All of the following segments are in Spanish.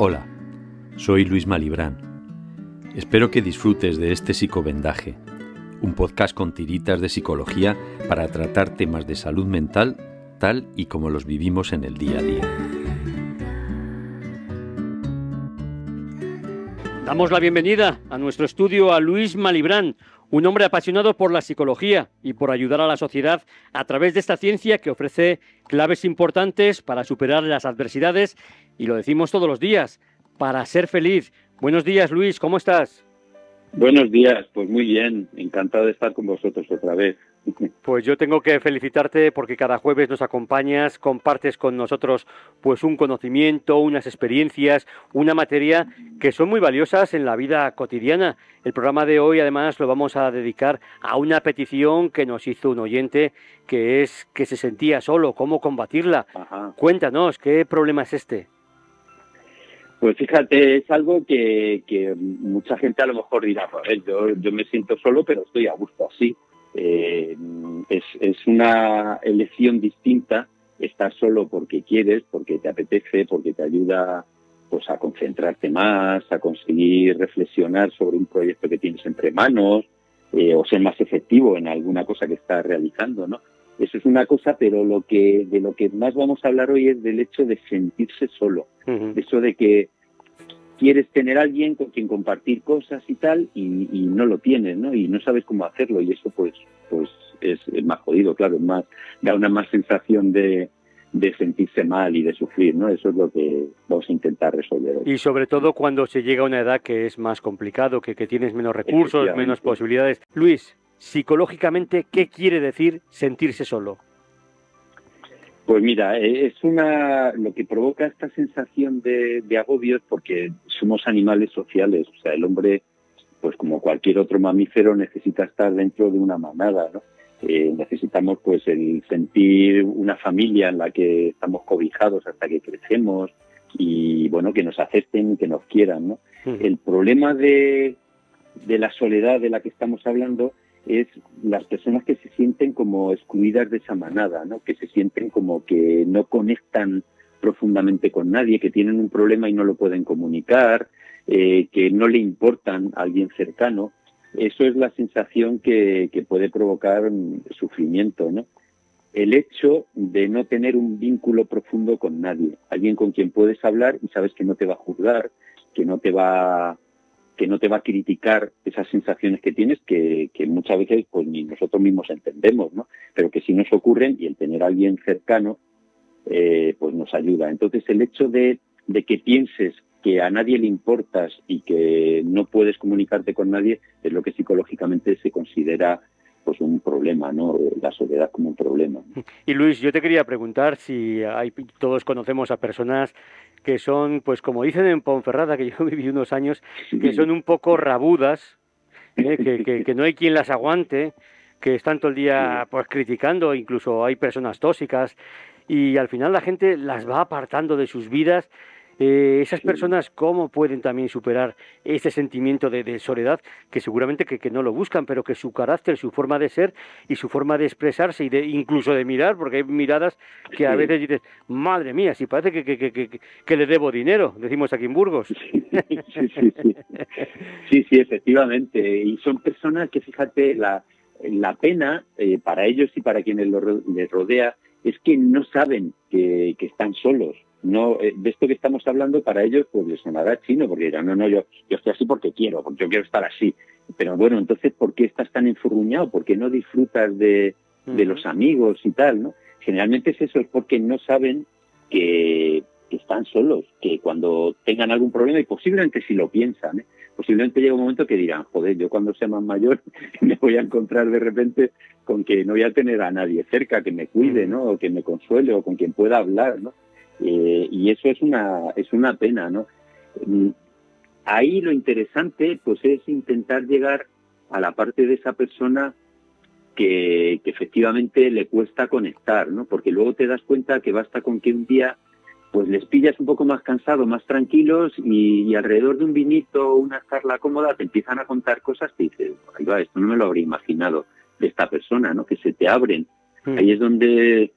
Hola, soy Luis Malibrán. Espero que disfrutes de este psicovendaje, un podcast con tiritas de psicología para tratar temas de salud mental tal y como los vivimos en el día a día. Damos la bienvenida a nuestro estudio a Luis Malibrán, un hombre apasionado por la psicología y por ayudar a la sociedad a través de esta ciencia que ofrece claves importantes para superar las adversidades y lo decimos todos los días, para ser feliz. Buenos días, Luis, ¿cómo estás? Buenos días, pues muy bien, encantado de estar con vosotros otra vez. Pues yo tengo que felicitarte porque cada jueves nos acompañas, compartes con nosotros pues un conocimiento, unas experiencias, una materia que son muy valiosas en la vida cotidiana. El programa de hoy además lo vamos a dedicar a una petición que nos hizo un oyente que es que se sentía solo, cómo combatirla. Cuéntanos, ¿qué problema es este? Pues fíjate, es algo que, mucha gente a lo mejor dirá, yo, yo me siento solo, pero estoy a gusto así. Eh, es, es, una elección distinta estar solo porque quieres, porque te apetece, porque te ayuda pues a concentrarte más, a conseguir reflexionar sobre un proyecto que tienes entre manos, eh, o ser más efectivo en alguna cosa que estás realizando, ¿no? Eso es una cosa, pero lo que de lo que más vamos a hablar hoy es del hecho de sentirse solo, eso de que quieres tener a alguien con quien compartir cosas y tal y, no lo tienes, ¿no? Y no sabes cómo hacerlo y eso pues pues es, más jodido, claro, más da una más sensación de, de sentirse mal y de sufrir, ¿no? Eso es lo que vamos a intentar resolver hoy. Y sobre todo cuando se llega a una edad que es más complicado, que, que tienes menos recursos, menos posibilidades. Luis, psicológicamente, ¿qué quiere decir sentirse solo? Pues mira, eh, es una lo que provoca esta sensación de, agobio es porque somos animales sociales, o sea, el hombre, pues como cualquier otro mamífero, necesita estar dentro de una manada, ¿no? Eh, necesitamos pues el sentir una familia en la que estamos cobijados hasta que crecemos y bueno que nos acepten y que nos quieran, ¿no? El problema de, de la soledad de la que estamos hablando es las personas que se sienten como excluidas de esa manada, ¿no? que se sienten como que no conectan profundamente con nadie, que tienen un problema y no lo pueden comunicar, eh, que no le importan a alguien cercano. Eso es la sensación que, que puede provocar sufrimiento, ¿no? El hecho de no tener un vínculo profundo con nadie, alguien con quien puedes hablar y sabes que no te va a juzgar, que no te va que no te va a criticar esas sensaciones que tienes que, muchas veces pues ni nosotros mismos entendemos, ¿no? Pero que si nos ocurren y el tener a alguien cercano eh, pues nos ayuda. Entonces el hecho de, que pienses que a nadie le importas y que no puedes comunicarte con nadie es lo que psicológicamente se considera pues un problema, ¿no? La soledad como un problema. Y Luis, yo te quería preguntar si hay, todos conocemos a personas que son, pues como dicen en Ponferrada, que yo viví unos años, que son un poco rabudas, ¿eh? que, que, no hay quien las aguante, que están todo el día pues criticando, incluso hay personas tóxicas, y al final la gente las va apartando de sus vidas eh, esas personas, ¿cómo pueden también superar ese sentimiento de, soledad que seguramente que, no lo buscan, pero que su carácter, su forma de ser y su forma de expresarse y de incluso de mirar, porque hay miradas que a veces dices, madre mía, si parece que, que, le debo dinero, decimos aquí en Burgos. Sí, sí, sí. Sí, sí, efectivamente. Y son personas que, fíjate, la, la pena eh, para ellos y para quienes les rodea es que no saben que, que están solos no eh, de esto que estamos hablando para ellos pues les sonará chino porque dirán no no yo yo estoy así porque quiero porque yo quiero estar así pero bueno entonces por qué estás tan enfurruñado por qué no disfrutas de, de los amigos y tal no generalmente es eso es porque no saben que, que, están solos que cuando tengan algún problema y posiblemente si lo piensan ¿eh? posiblemente llega un momento que dirán joder yo cuando sea más mayor me voy a encontrar de repente con que no voy a tener a nadie cerca que me cuide no o que me consuele o con quien pueda hablar no eh, y eso es una, es una pena, ¿no? Mm, ahí lo interesante, pues, es intentar llegar a la parte de esa persona que, efectivamente le cuesta conectar, ¿no? Porque luego te das cuenta que basta con que un día pues les pillas un poco más cansados, más tranquilos y, alrededor de un vinito o una charla cómoda te empiezan a contar cosas que dices, ahí va, esto no me lo habría imaginado de esta persona, ¿no? Que se te abren. Mm. Ahí es donde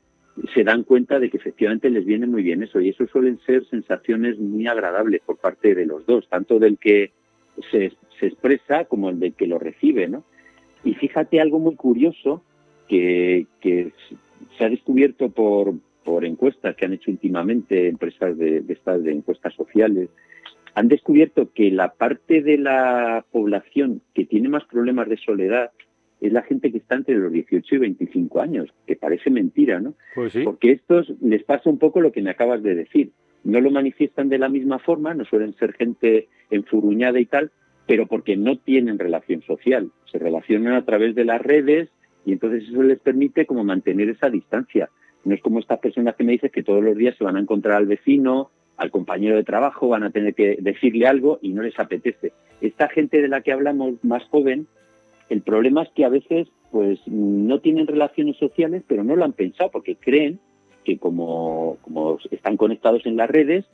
se dan cuenta de que efectivamente les viene muy bien eso y eso suelen ser sensaciones muy agradables por parte de los dos, tanto del que se, expresa como el del que lo recibe, ¿no? Y fíjate algo muy curioso que, se ha descubierto por, encuestas que han hecho últimamente empresas de, de estas de encuestas sociales, han descubierto que la parte de la población que tiene más problemas de soledad es la gente que está entre los 18 y 25 años, que parece mentira, ¿no? Pues sí. Porque estos les pasa un poco lo que me acabas de decir. No lo manifiestan de la misma forma, no suelen ser gente enfuruñada y tal, pero porque no tienen relación social. Se relacionan a través de las redes y entonces eso les permite como mantener esa distancia. No es como estas personas que me dices que todos los días se van a encontrar al vecino, al compañero de trabajo, van a tener que decirle algo y no les apetece. Esta gente de la que hablamos más joven el problema es que a veces pues no tienen relaciones sociales, pero no lo han pensado porque creen que como, como están conectados en las redes,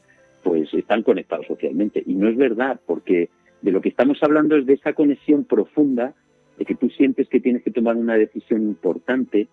pues están conectados socialmente. Y no es verdad, porque de lo que estamos hablando es de esa conexión profunda, de que tú sientes que tienes que tomar una decisión importante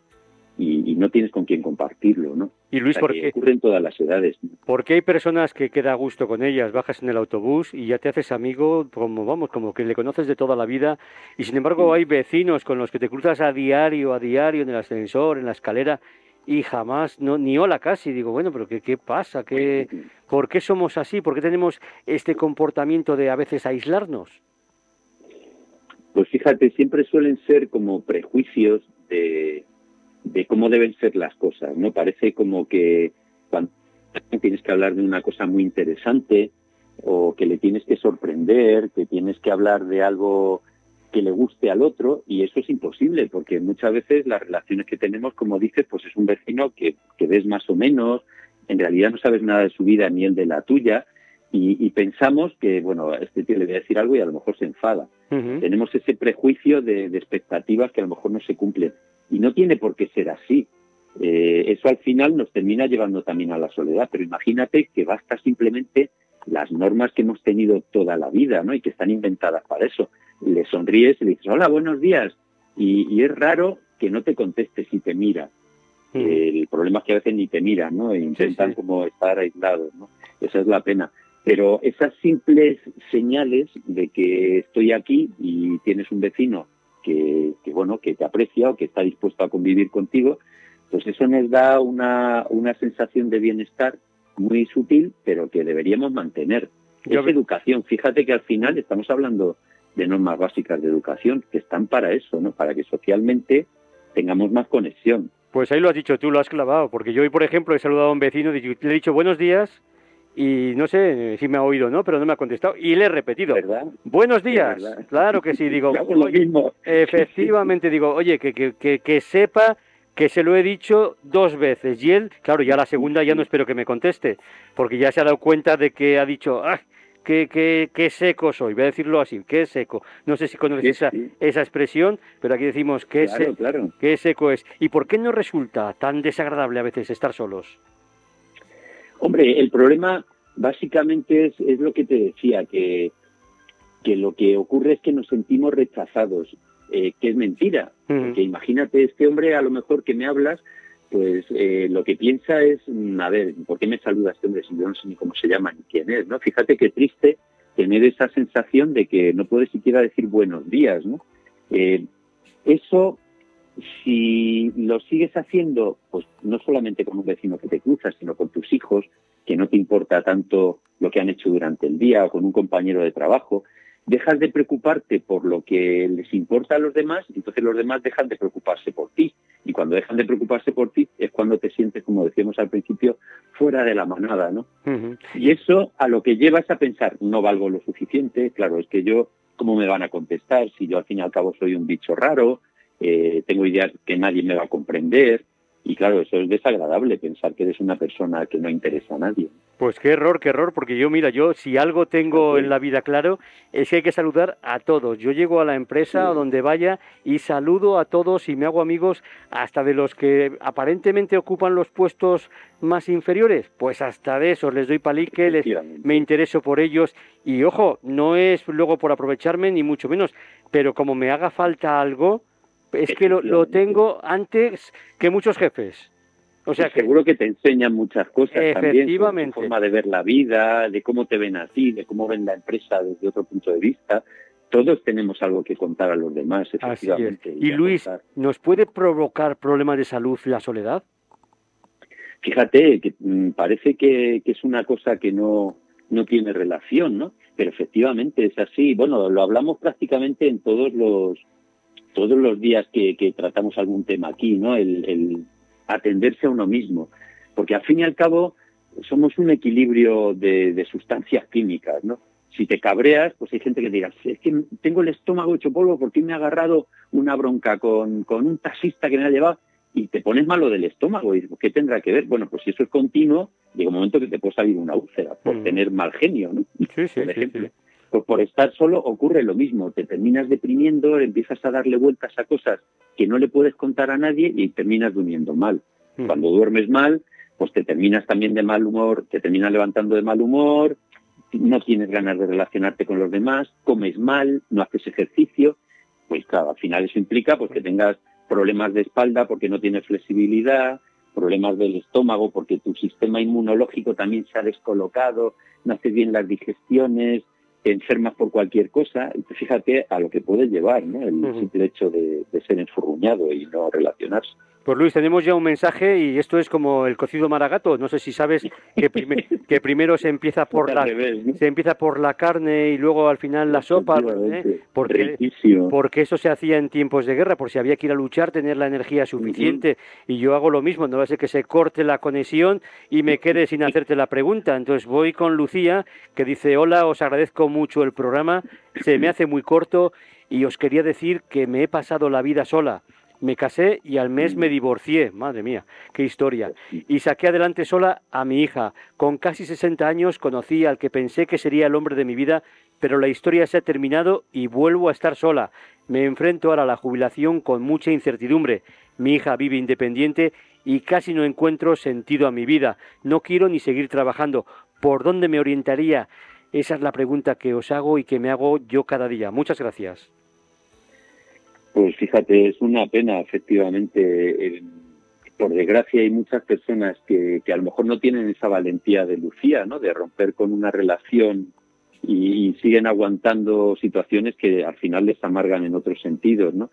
y, y no tienes con quién compartirlo, ¿no? Y Luis, O sea, ¿por qué? ocurre en todas las edades. ¿no? Porque hay personas que queda a gusto con ellas, bajas en el autobús y ya te haces amigo, como vamos, como que le conoces de toda la vida, y sin embargo hay vecinos con los que te cruzas a diario, a diario, en el ascensor, en la escalera, y jamás, no, ni hola casi, digo, bueno, pero ¿qué, qué pasa? ¿Qué, ¿Por qué somos así? ¿Por qué tenemos este comportamiento de a veces aislarnos? Pues fíjate, siempre suelen ser como prejuicios de, de cómo deben ser las cosas, ¿no? Parece como que cuando tienes que hablar de una cosa muy interesante o que le tienes que sorprender, que tienes que hablar de algo que le guste al otro y eso es imposible porque muchas veces las relaciones que tenemos, como dices, pues es un vecino que, que ves más o menos, en realidad no sabes nada de su vida ni el de la tuya y, y pensamos que, bueno, a este tío le voy a decir algo y a lo mejor se enfada tenemos ese prejuicio de, de expectativas que a lo mejor no se cumplen. Y no tiene por qué ser así. Eh, eso al final nos termina llevando también a la soledad. Pero imagínate que basta simplemente las normas que hemos tenido toda la vida, ¿no? Y que están inventadas para eso. Le sonríes y le dices, hola, buenos días. Y, y es raro que no te conteste si te mira. Ujú. El problema es que a veces ni te miran, ¿no? E intentan sí. como estar aislados, ¿no? Esa es la pena. Pero esas simples señales de que estoy aquí y tienes un vecino que, que, bueno, que te aprecia o que está dispuesto a convivir contigo, pues eso nos da una, una sensación de bienestar muy sutil, pero que deberíamos mantener. Yo es educación. Fíjate que al final estamos hablando de normas básicas de educación que están para eso, ¿no? Para que socialmente tengamos más conexión. Pues ahí lo has dicho tú, lo has clavado, porque yo hoy, por ejemplo, he saludado a un vecino, le he dicho buenos días y no sé si me ha oído o no, pero no me ha contestado y le he repetido. ¿Verdad? Buenos días. verdad. Claro que sí, digo. Lo mismo. efectivamente, digo, oye, que, que, que, que sepa que se lo he dicho dos veces. Y él, claro, ya la segunda ya no espero que me conteste, porque ya se ha dado cuenta de que ha dicho, ¡ah! Qué, qué, qué seco soy, voy a decirlo así, qué seco. No sé si conoces Sí, esa, sí. esa expresión, pero aquí decimos qué, Claro, se- claro. qué seco es. ¿Y por qué nos resulta tan desagradable a veces estar solos? Hombre, el problema básicamente es, es lo que te decía, que, que lo que ocurre es que nos sentimos rechazados, eh, que es mentira. Porque imagínate, este hombre a lo mejor que me hablas, pues eh, lo que piensa es, mm, a ver, ¿por qué me saluda este hombre si yo no sé ni cómo se llama ni quién es? ¿no? Fíjate qué triste tener esa sensación de que no puedes siquiera decir buenos días, ¿no? Eh, eso, si lo sigues haciendo, pues no solamente con un vecino que te cruzas, sino con tus hijos, que no te importa tanto lo que han hecho durante el día, o con un compañero de trabajo, dejas de preocuparte por lo que les importa a los demás, y entonces los demás dejan de preocuparse por ti. Y cuando dejan de preocuparse por ti es cuando te sientes, como decíamos al principio, fuera de la manada, ¿no? Y eso a lo que lleva es a pensar, no valgo lo suficiente, claro, es que yo, ¿cómo me van a contestar si yo al fin y al cabo soy un bicho raro? Eh, tengo ideas que nadie me va a comprender. Y claro, eso es desagradable, pensar que eres una persona que no interesa a nadie. Pues qué error, qué error, porque yo, mira, yo si algo tengo en la vida claro es que hay que saludar a todos. Yo llego a la empresa Sí. o donde vaya y saludo a todos y me hago amigos hasta de los que aparentemente ocupan los puestos más inferiores. Pues hasta de esos les doy palique, les, me intereso por ellos y ojo, no es luego por aprovecharme ni mucho menos, pero como me haga falta algo, es que lo, lo tengo antes que muchos jefes. O sea, seguro que te enseñan muchas cosas efectivamente. también, tu forma de ver la vida, de cómo te ven a ti, de cómo ven la empresa desde otro punto de vista. Todos tenemos algo que contar a los demás, efectivamente. Y, Luis, ¿nos puede provocar problemas de salud la soledad? Fíjate que mm, parece que, es una cosa que no, no tiene relación, ¿no? Pero efectivamente es así. Bueno, lo hablamos prácticamente en todos los todos los días que, tratamos algún tema aquí, ¿no? el atenderse a uno mismo. Porque al fin y al cabo somos un equilibrio de, sustancias químicas, ¿no? Si te cabreas, pues hay gente que dirá, es que tengo el estómago hecho polvo porque me ha agarrado una bronca con, con un taxista que me ha llevado y te pones malo del estómago. ¿Y qué tendrá que ver? Bueno, pues si eso es continuo, llega un momento que te puede salir una úlcera por mm. tener mal genio, ¿no? Sí, sí, por ejemplo. Pues por estar solo ocurre lo mismo, te terminas deprimiendo, empiezas a darle vueltas a cosas que no le puedes contar a nadie y terminas durmiendo mal. Hmm. Cuando duermes mal, pues te terminas también de mal humor, te terminas levantando de mal humor, no tienes ganas de relacionarte con los demás, comes mal, no haces ejercicio, pues claro, al final eso implica pues que tengas problemas de espalda porque no tienes flexibilidad, problemas del estómago porque tu sistema inmunológico también se ha descolocado, no haces bien las digestiones, te enfermas por cualquier cosa, y fíjate a lo que puede llevar ¿no? el simple hecho de, de ser enfurruñado y no relacionarse. Pues Luis, tenemos ya un mensaje y esto es como el cocido maragato. No sé si sabes que, que primero se empieza por la se empieza por la carne y luego al final la sopa, ¿eh? porque, porque eso se hacía en tiempos de guerra, por si había que ir a luchar, tener la energía suficiente. Y yo hago lo mismo, no va a ser que se corte la conexión y me quede sin hacerte la pregunta. Entonces voy con Lucía, que dice, hola, os agradezco mucho el programa, se me hace muy corto y os quería decir que me he pasado la vida sola me casé y al mes me divorcié, madre mía, qué historia. Y saqué adelante sola a mi hija. Con casi 60 años conocí al que pensé que sería el hombre de mi vida, pero la historia se ha terminado y vuelvo a estar sola. Me enfrento ahora a la jubilación con mucha incertidumbre. Mi hija vive independiente y casi no encuentro sentido a mi vida. No quiero ni seguir trabajando. ¿Por dónde me orientaría? Esa es la pregunta que os hago y que me hago yo cada día. Muchas gracias. Pues fíjate, es una pena, efectivamente. por desgracia hay muchas personas que, a lo mejor no tienen esa valentía de Lucía, ¿no? De romper con una relación y, siguen aguantando situaciones que al final les amargan en otros sentidos, ¿no?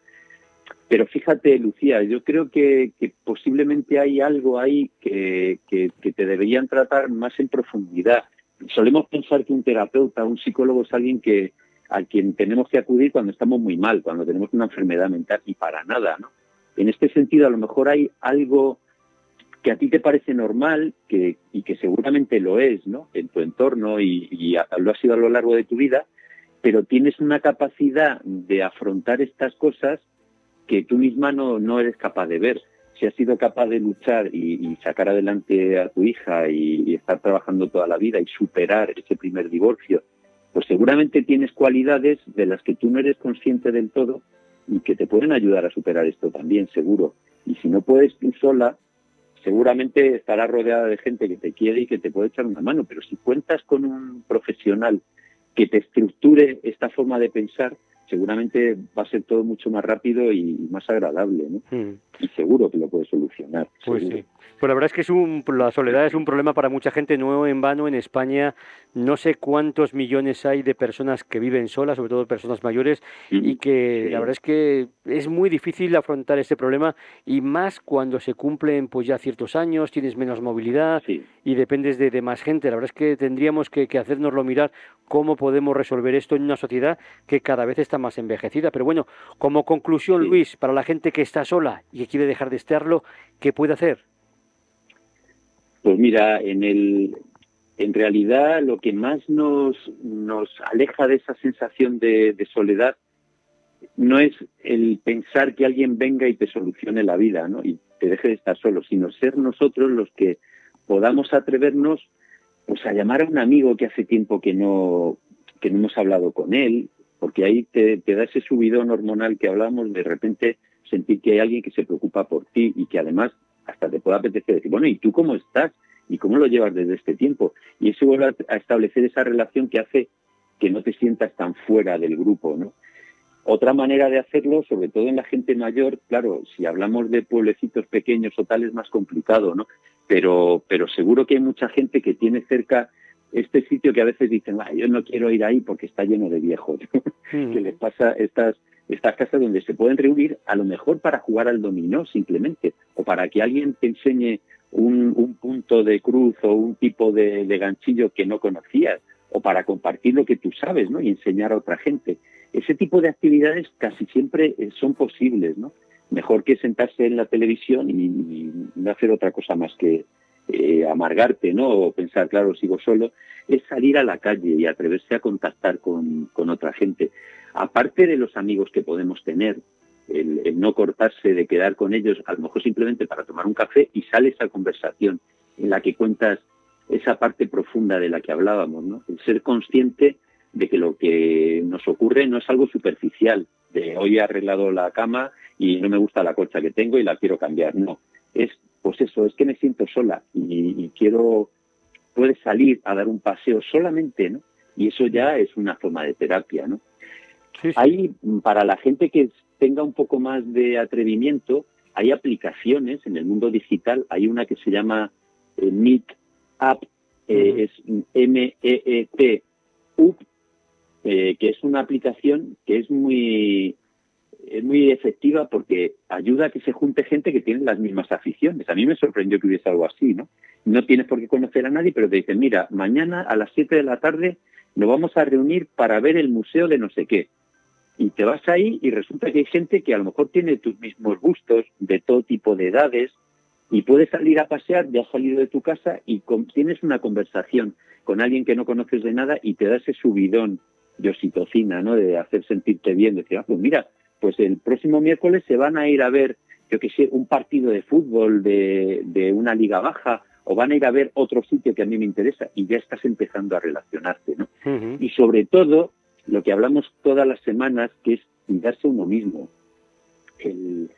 Pero fíjate, Lucía, yo creo que, posiblemente hay algo ahí que, que, te deberían tratar más en profundidad. Solemos pensar que un terapeuta, un psicólogo es alguien que, a quien tenemos que acudir cuando estamos muy mal, cuando tenemos una enfermedad mental y para nada, ¿no? En este sentido, a lo mejor hay algo que a ti te parece normal que, y que seguramente lo es, ¿no? En tu entorno y, lo ha sido a lo largo de tu vida, pero tienes una capacidad de afrontar estas cosas que tú misma no, no eres capaz de ver. Si has sido capaz de luchar y, sacar adelante a tu hija y, estar trabajando toda la vida y superar ese primer divorcio pues seguramente tienes cualidades de las que tú no eres consciente del todo y que te pueden ayudar a superar esto también, seguro. Y si no puedes tú sola, seguramente estarás rodeada de gente que te quiere y que te puede echar una mano. Pero si cuentas con un profesional que te estructure esta forma de pensar, seguramente va a ser todo mucho más rápido y más agradable, ¿no? Hmm. Y seguro que lo puedes solucionar. Pues sí. Pues la verdad es que es un, la soledad es un problema para mucha gente, no en vano en España. No sé cuántos millones hay de personas que viven solas, sobre todo personas mayores, y que la verdad es que es muy difícil afrontar este problema y más cuando se cumplen pues ya ciertos años, tienes menos movilidad y dependes de, más gente. La verdad es que tendríamos que, que hacernoslo mirar cómo podemos resolver esto en una sociedad que cada vez está más envejecida. Pero bueno, como conclusión, Luis, para la gente que está sola y que quiere dejar de estarlo, ¿qué puede hacer? Pues mira, en el en realidad lo que más nos, nos aleja de esa sensación de, soledad no es el pensar que alguien venga y te solucione la vida ¿no? y te deje de estar solo, sino ser nosotros los que podamos atrevernos pues, a llamar a un amigo que hace tiempo que no, que no hemos hablado con él, porque ahí te, da ese subidón hormonal que hablamos, de repente sentir que hay alguien que se preocupa por ti y que además hasta te puede apetecer decir, bueno, ¿y tú cómo estás? ¿Y cómo lo llevas desde este tiempo? Y eso vuelve a establecer esa relación que hace que no te sientas tan fuera del grupo, ¿no? Otra manera de hacerlo, sobre todo en la gente mayor, claro, si hablamos de pueblecitos pequeños o tal es más complicado, ¿no? Pero, pero seguro que hay mucha gente que tiene cerca este sitio que a veces dicen, ah, yo no quiero ir ahí porque está lleno de viejos, que les pasa estas estas casas donde se pueden reunir a lo mejor para jugar al dominó simplemente, o para que alguien te enseñe un, un punto de cruz o un tipo de, de, ganchillo que no conocías, o para compartir lo que tú sabes ¿no? y enseñar a otra gente. Ese tipo de actividades casi siempre eh, son posibles, ¿no? Mejor que sentarse en la televisión y, y no hacer otra cosa más que, eh, amargarte, ¿no? O pensar, claro, sigo solo, es salir a la calle y atreverse a contactar con, con otra gente. Aparte de los amigos que podemos tener, el, el, no cortarse de quedar con ellos, a lo mejor simplemente para tomar un café y sale esa conversación en la que cuentas esa parte profunda de la que hablábamos, ¿no? El ser consciente de que lo que nos ocurre no es algo superficial, de hoy he arreglado la cama y no me gusta la colcha que tengo y la quiero cambiar, no, es pues eso, es que me siento sola y, y quiero, puedes salir a dar un paseo solamente, ¿no? Y eso ya es una forma de terapia, ¿no? Sí, sí. Hay, para la gente que tenga un poco más de atrevimiento, hay aplicaciones en el mundo digital, hay una que se llama eh, Meet App, eh, uh -huh. es M-E-E-T, UP, eh, que es una aplicación que es muy es muy efectiva porque ayuda a que se junte gente que tiene las mismas aficiones. A mí me sorprendió que hubiese algo así, ¿no? No tienes por qué conocer a nadie, pero te dicen, mira, mañana a las 7 de la tarde nos vamos a reunir para ver el museo de no sé qué. Y te vas ahí y resulta que hay gente que a lo mejor tiene tus mismos gustos, de todo tipo de edades, y puedes salir a pasear, ya has salido de tu casa y tienes una conversación con alguien que no conoces de nada y te da ese subidón de oxitocina, ¿no? De hacer sentirte bien, decir, ah, pues mira, pues el próximo miércoles se van a ir a ver, yo que sé, un partido de fútbol de, de, una liga baja o van a ir a ver otro sitio que a mí me interesa y ya estás empezando a relacionarte, ¿no? Uh -huh. Y sobre todo, lo que hablamos todas las semanas, que es cuidarse uno mismo, el,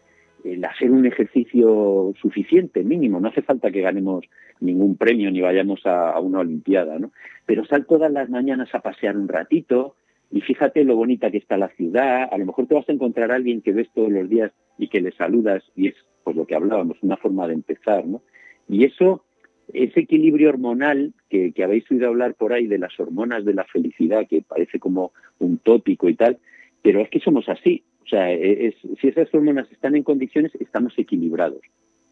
el hacer un ejercicio suficiente, mínimo, no hace falta que ganemos ningún premio ni vayamos a, a una olimpiada, ¿no? Pero sal todas las mañanas a pasear un ratito, y fíjate lo bonita que está la ciudad, a lo mejor te vas a encontrar a alguien que ves todos los días y que le saludas y es pues lo que hablábamos, una forma de empezar, ¿no? Y eso, ese equilibrio hormonal que, que habéis oído hablar por ahí de las hormonas de la felicidad, que parece como un tópico y tal, pero es que somos así, o sea, es, si esas hormonas están en condiciones, estamos equilibrados.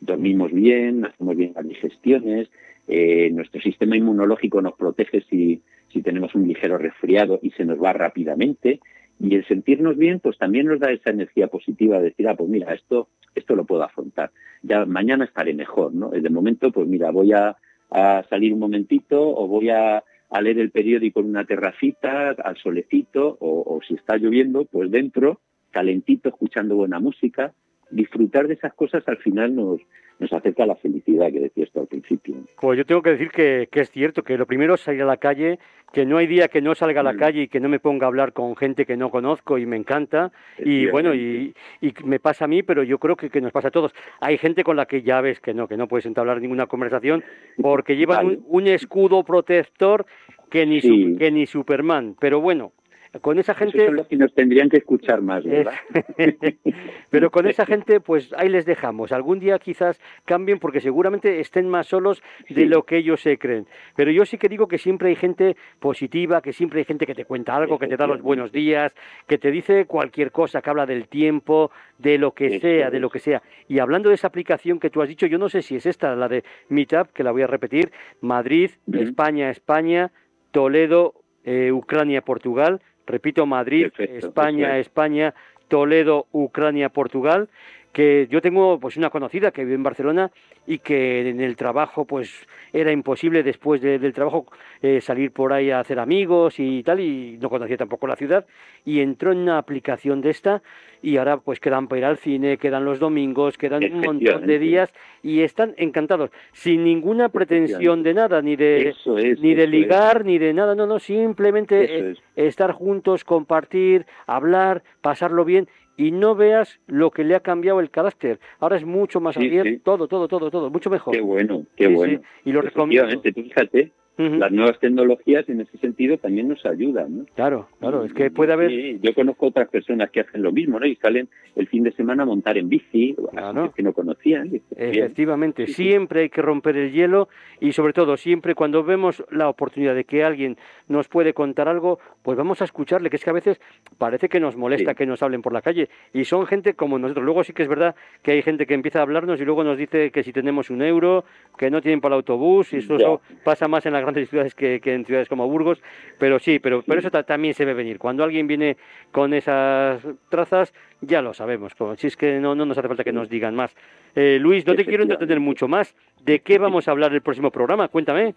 Dormimos bien, hacemos bien las digestiones, eh, nuestro sistema inmunológico nos protege si, si tenemos un ligero resfriado y se nos va rápidamente. Y el sentirnos bien, pues también nos da esa energía positiva de decir, ah, pues mira, esto, esto lo puedo afrontar. Ya mañana estaré mejor, ¿no? De momento, pues mira, voy a, a salir un momentito o voy a, a, leer el periódico en una terracita, al solecito, o, o si está lloviendo, pues dentro, calentito, escuchando buena música. Disfrutar de esas cosas al final nos, nos acerca a la felicidad que decías tú al principio. Pues yo tengo que decir que, que, es cierto, que lo primero es salir a la calle, que no hay día que no salga a la mm. calle y que no me ponga a hablar con gente que no conozco y me encanta. Y bueno, y, y, me pasa a mí, pero yo creo que, que, nos pasa a todos. Hay gente con la que ya ves que no, que no puedes entablar ninguna conversación porque llevan vale. un, un, escudo protector que ni, sí. su, que ni Superman. Pero bueno, con esa gente Esos son los que nos tendrían que escuchar más verdad pero con esa gente pues ahí les dejamos. Algún día quizás cambien porque seguramente estén más solos de sí. lo que ellos se creen. Pero yo sí que digo que siempre hay gente positiva que siempre hay gente que te cuenta algo que te da los buenos días que te dice cualquier cosa que habla del tiempo de lo que sea de lo que sea. Y hablando de esa aplicación que tú has dicho yo no sé si es esta la de Meetup que la voy a repetir Madrid. España España Toledo eh, Ucrania Portugal repito, Madrid, perfecto, España, perfecto. España, Toledo, Ucrania, Portugal, que yo tengo pues una conocida que vive en Barcelona y que en el trabajo pues era imposible después de, del trabajo eh, salir por ahí a hacer amigos y tal y no conocía tampoco la ciudad y entró en una aplicación de esta y ahora pues quedan para ir al cine, quedan los domingos, quedan un montón de días y están encantados, sin ninguna pretensión de nada, ni de eso es, ni de ligar, es. ni de nada, no, no, simplemente es. estar juntos, compartir, hablar, pasarlo bien y no veas lo que le ha cambiado el carácter. Ahora es mucho más sí, abierto, sí. todo, todo, todo, todo, mucho mejor. Qué bueno, qué sí, bueno. Y lo recomiendo. Tú fíjate, las nuevas tecnologías en ese sentido también nos ayudan. ¿no? Claro, claro, es que puede haber... Sí, yo conozco otras personas que hacen lo mismo, ¿no? Y salen el fin de semana a montar en bici, claro. que no conocían. Efectivamente, siempre hay que romper el hielo y sobre todo siempre cuando vemos la oportunidad de que alguien nos puede contar algo, pues vamos a escucharle, que es que a veces parece que nos molesta que nos hablen por la calle y son gente como nosotros. Luego sí que es verdad que hay gente que empieza a hablarnos y luego nos dice que si tenemos un euro, que no tienen para el autobús y eso, pasa más en grandes ciudades que, en ciudades como Burgos, pero sí, pero, pero eso también se ve venir. Cuando alguien viene con esas trazas, ya lo sabemos. Si es que no, no nos hace falta que nos digan más. Eh, Luis, no te quiero entretener mucho más. ¿De qué vamos a hablar el próximo programa? Cuéntame.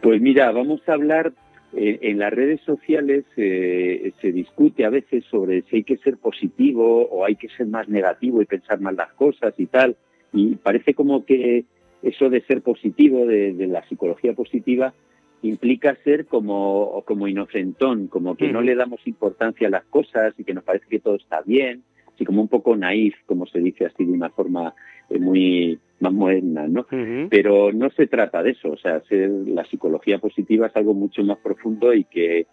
Pues mira, vamos a hablar eh, en las redes sociales eh, se discute a veces sobre si hay que ser positivo o hay que ser más negativo y pensar más las cosas y tal. Y parece como que eso de ser positivo, de, la psicología positiva, implica ser como, como inocentón, como que no le damos importancia a las cosas y que nos parece que todo está bien, así como un poco naif, como se dice así de una forma eh, muy más moderna, ¿no? Pero no se trata de eso, o sea, la psicología positiva es algo mucho más profundo y que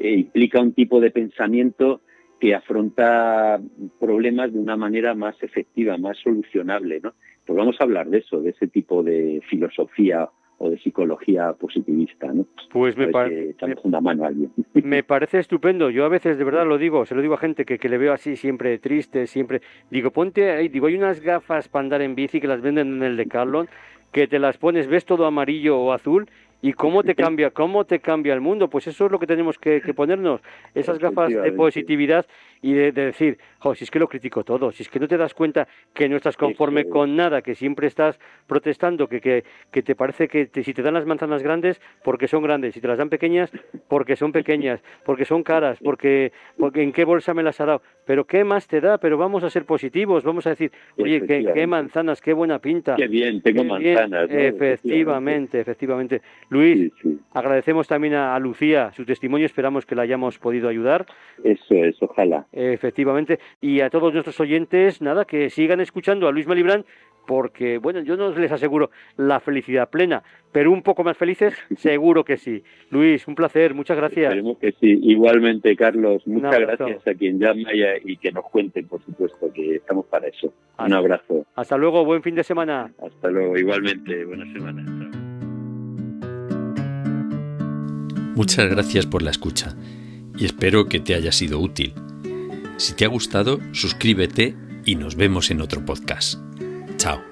eh, implica un tipo de pensamiento que afronta problemas de una manera más efectiva, más solucionable, ¿no? Pues vamos a hablar de eso, de ese tipo de filosofía o de psicología positivista, ¿no? Pues me parece una mano a alguien. Me parece estupendo. Yo a veces de verdad lo digo, se lo digo a gente que, que le veo así siempre triste, siempre digo, ponte ahí, digo, hay unas gafas para andar en bici que las venden en el Decathlon que te las pones, ves todo amarillo o azul ¿Y cómo te cambia, cómo te cambia el mundo? Pues eso es lo que tenemos que, ponernos, esas gafas de positividad y de, decir, jo, si es que lo critico todo, si es que no te das cuenta que no estás conforme con nada, que siempre estás protestando, que, que, que te parece que si te dan las manzanas grandes, porque son grandes, si te las dan pequeñas, porque son pequeñas, porque son caras, porque, porque en qué bolsa me las ha dado. Pero ¿qué más te da? Pero vamos a ser positivos, vamos a decir, oye, qué, manzanas, qué buena pinta. Qué bien, tengo manzanas. Efectivamente, efectivamente. Luis, agradecemos también a, Lucía su testimonio, esperamos que la hayamos podido ayudar. Eso es, ojalá. Efectivamente, y a todos nuestros oyentes, nada, que sigan escuchando a Luis Malibrán, porque, bueno, yo no les aseguro la felicidad plena, pero un poco más felices, seguro que sí. Luis, un placer, muchas gracias. Esperemos que sí. Igualmente, Carlos, muchas gracias a quien llama y, que nos cuenten, por supuesto, que estamos para eso. un abrazo. Hasta luego, buen fin de semana. Hasta luego, igualmente, buena semana. Muchas gracias por la escucha y espero que te haya sido útil. Si te ha gustado, suscríbete y nos vemos en otro podcast. Chao.